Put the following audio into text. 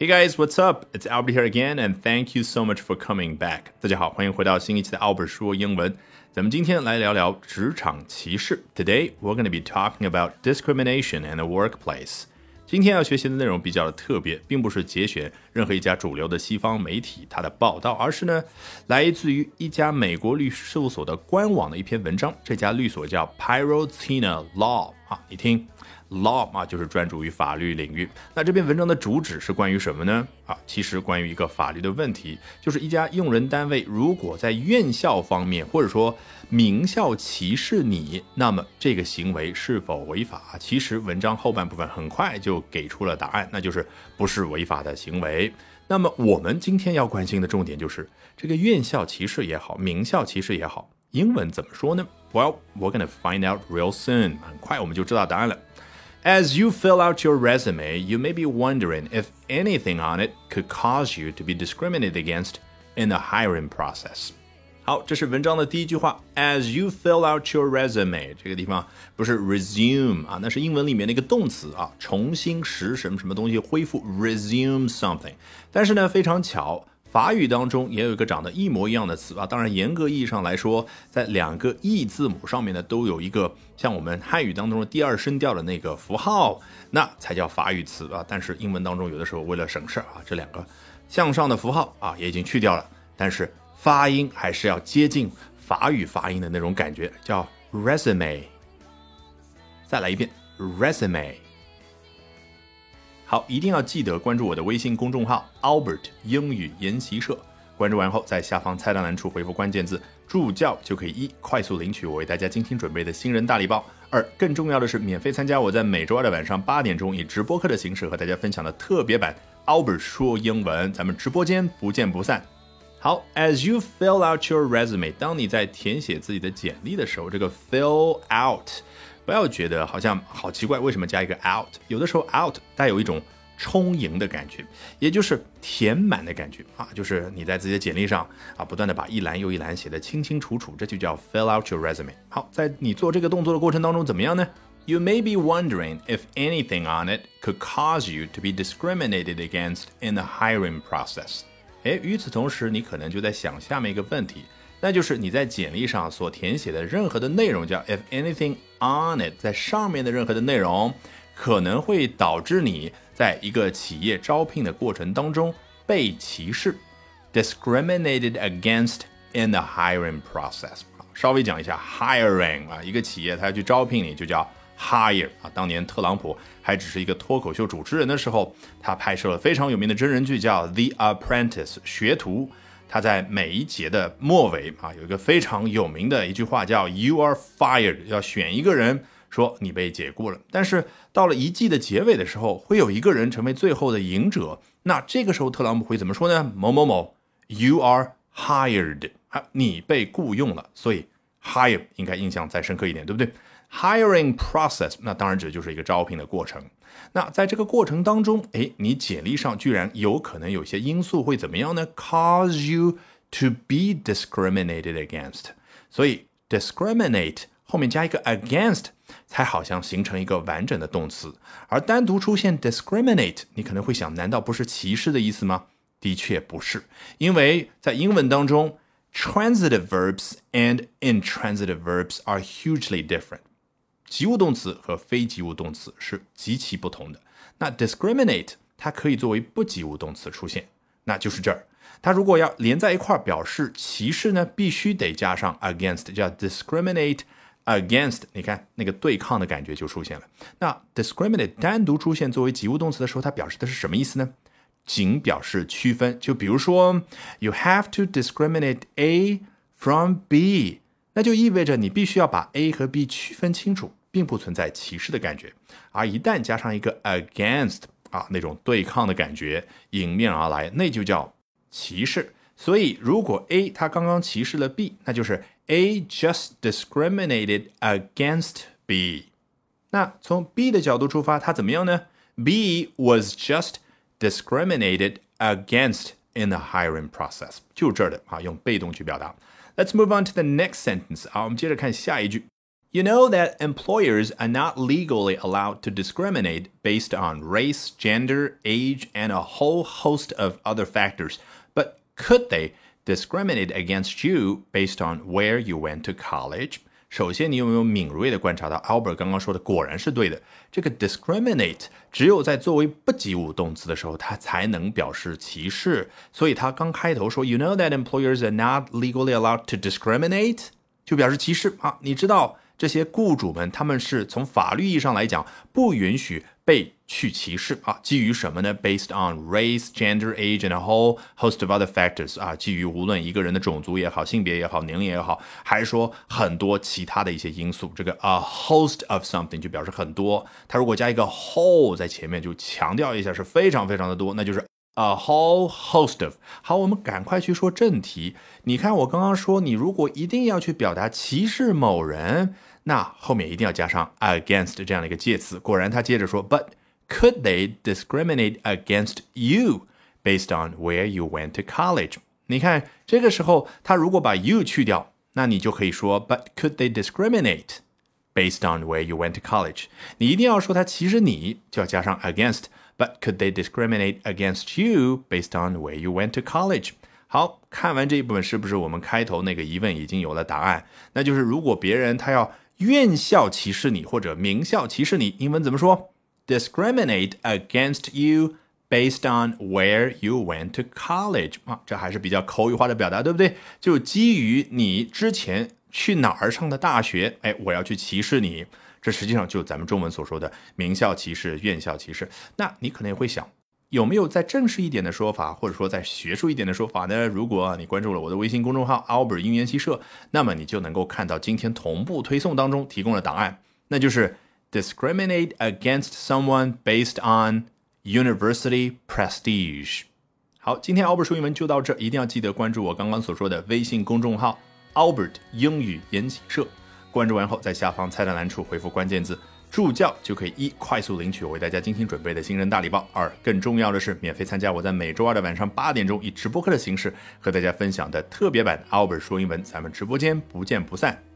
Hey guys, what's up? It's Albert here again, and thank you so much for coming back. 大家好，欢迎回到新一期的 Albert 说英文。咱们今天来聊聊职场歧视。Today we're going to be talking about discrimination in the workplace. 今天要学习的内容比较的特别，并不是节选任何一家主流的西方媒体它的报道，而是呢来自于一家美国律师事务所的官网的一篇文章。这家律所叫 Pyrotina Law 啊，你听。Law 啊，就是专注于法律领域。那这篇文章的主旨是关于什么呢？啊，其实关于一个法律的问题，就是一家用人单位如果在院校方面或者说名校歧视你，那么这个行为是否违法？其实文章后半部分很快就给出了答案，那就是不是违法的行为。那么我们今天要关心的重点就是这个院校歧视也好，名校歧视也好，英文怎么说呢 ？Well, we're gonna find out real soon。很快我们就知道答案了。As you fill out your resume, you may be wondering if anything on it could cause you to be discriminated against in the hiring process. 好，这是文章的第一句话。As you fill out your resume，这个地方不是 resume 啊，那是英文里面的一个动词啊，重新使什么什么东西恢复 resume something。但是呢，非常巧， 法语当中也有一个长得一模一样的词啊，当然严格意义上来说，在两个 e 字母上面呢，都有一个像我们汉语当中的第二声调的那个符号，那才叫法语词啊。但是英文当中有的时候为了省事儿啊，这两个向上的符号啊也已经去掉了，但是发音还是要接近法语发音的那种感觉，叫 resume。再来一遍 resume。好，一定要记得关注我的微信公众号 Albert 英语研习社。关注完后，在下方菜单栏处回复关键字“助教”，就可以一快速领取我为大家精心准备的新人大礼包；二更重要的是，免费参加我在每周二的晚上八点钟以直播课的形式和大家分享的特别版 Albert 说英文。咱们直播间不见不散。好，As you fill out your resume，当你在填写自己的简历的时候，这个 fill out。不要觉得好像好奇怪，为什么加一个 out？有的时候 out 带有一种充盈的感觉，也就是填满的感觉啊，就是你在自己的简历上啊，不断的把一栏又一栏写的清清楚楚，这就叫 fill out your resume。好，在你做这个动作的过程当中怎么样呢？You may be wondering if anything on it could cause you to be discriminated against in the hiring process。哎，与此同时，你可能就在想下面一个问题。那就是你在简历上所填写的任何的内容，叫 if anything on it，在上面的任何的内容，可能会导致你在一个企业招聘的过程当中被歧视，discriminated against in the hiring process。稍微讲一下 hiring 啊，一个企业他要去招聘你就叫 hire 啊。当年特朗普还只是一个脱口秀主持人的时候，他拍摄了非常有名的真人剧叫 The Apprentice 学徒。他在每一节的末尾啊，有一个非常有名的一句话叫 “You are fired”，要选一个人说你被解雇了。但是到了一季的结尾的时候，会有一个人成为最后的赢者。那这个时候特朗普会怎么说呢？某某某，You are hired，啊，你被雇佣了。所以 hire 应该印象再深刻一点，对不对 ？Hiring process，那当然指的就是一个招聘的过程。那在这个过程当中，哎，你简历上居然有可能有些因素会怎么样呢？Cause you to be discriminated against。所以 discriminate 后面加一个 against，才好像形成一个完整的动词。而单独出现 discriminate，你可能会想，难道不是歧视的意思吗？的确不是，因为在英文当中，transitive verbs and intransitive verbs are hugely different。 及物动词和非及物动词是极其不同的。那 discriminate 它可以作为不及物动词出现，那就是这儿。它如果要连在一块儿表示歧视呢，必须得加上 against，叫 discriminate against。你看那个对抗的感觉就出现了。那 discriminate 单独出现作为及物动词的时候，它表示的是什么意思呢？仅表示区分。就比如说，you have to discriminate A from B，那就意味着你必须要把 A 和 B 区分清楚。并不存在歧视的感觉，而一旦加上一个 against 啊，那种对抗的感觉迎面而来，那就叫歧视。所以，如果 A 它刚刚歧视了 B，那就是 A just discriminated against B。那从 B 的角度出发，它怎么样呢？B was just discriminated against in the hiring process。就是这儿的啊，用被动去表达。Let's move on to the next sentence 啊，我们接着看下一句。You know that employers are not legally allowed to discriminate based on race, gender, age, and a whole host of other factors. But could they discriminate against you based on where you went to college? 首先，你有没有敏锐的观察到 Albert 刚刚说的果然是对的？这个 discriminate 只有在作为不及物动词的时候，它才能表示歧视。所以他刚开头说，You know that employers are not legally allowed to discriminate，就表示歧视啊。你知道？ 这些雇主们，他们是从法律意义上来讲不允许被去歧视啊。基于什么呢？Based on race, gender, age, and a whole host of other factors 啊，基于无论一个人的种族也好、性别也好、年龄也好，还是说很多其他的一些因素。这个 a host of something 就表示很多，它如果加一个 whole 在前面，就强调一下是非常非常的多，那就是。A whole host of。好，我们赶快去说正题。你看，我刚刚说，你如果一定要去表达歧视某人，那后面一定要加上 against 这样的一个介词。果然，他接着说，But could they discriminate against you based on where you went to college？你看，这个时候他如果把 you 去掉，那你就可以说，But could they discriminate based on where you went to college？你一定要说他歧视你，就要加上 against。But could they discriminate against you based on where you went to college？好看完这一部分，是不是我们开头那个疑问已经有了答案？那就是如果别人他要院校歧视你或者名校歧视你，英文怎么说？Discriminate against you based on where you went to college 啊，这还是比较口语化的表达，对不对？就基于你之前去哪儿上的大学，哎，我要去歧视你。这实际上就咱们中文所说的名校歧视、院校歧视。那你可能也会想，有没有再正式一点的说法，或者说再学术一点的说法呢？如果你关注了我的微信公众号 Albert 英语研习社，那么你就能够看到今天同步推送当中提供的答案，那就是 discriminate against someone based on university prestige。好，今天 Albert 说英文就到这，一定要记得关注我刚刚所说的微信公众号 Albert 英语研习社。关注完后，在下方菜单栏处回复关键字“助教”，就可以一快速领取我为大家精心准备的新人大礼包；二更重要的是，免费参加我在每周二的晚上八点钟以直播课的形式和大家分享的特别版 Albert 说英文，咱们直播间不见不散。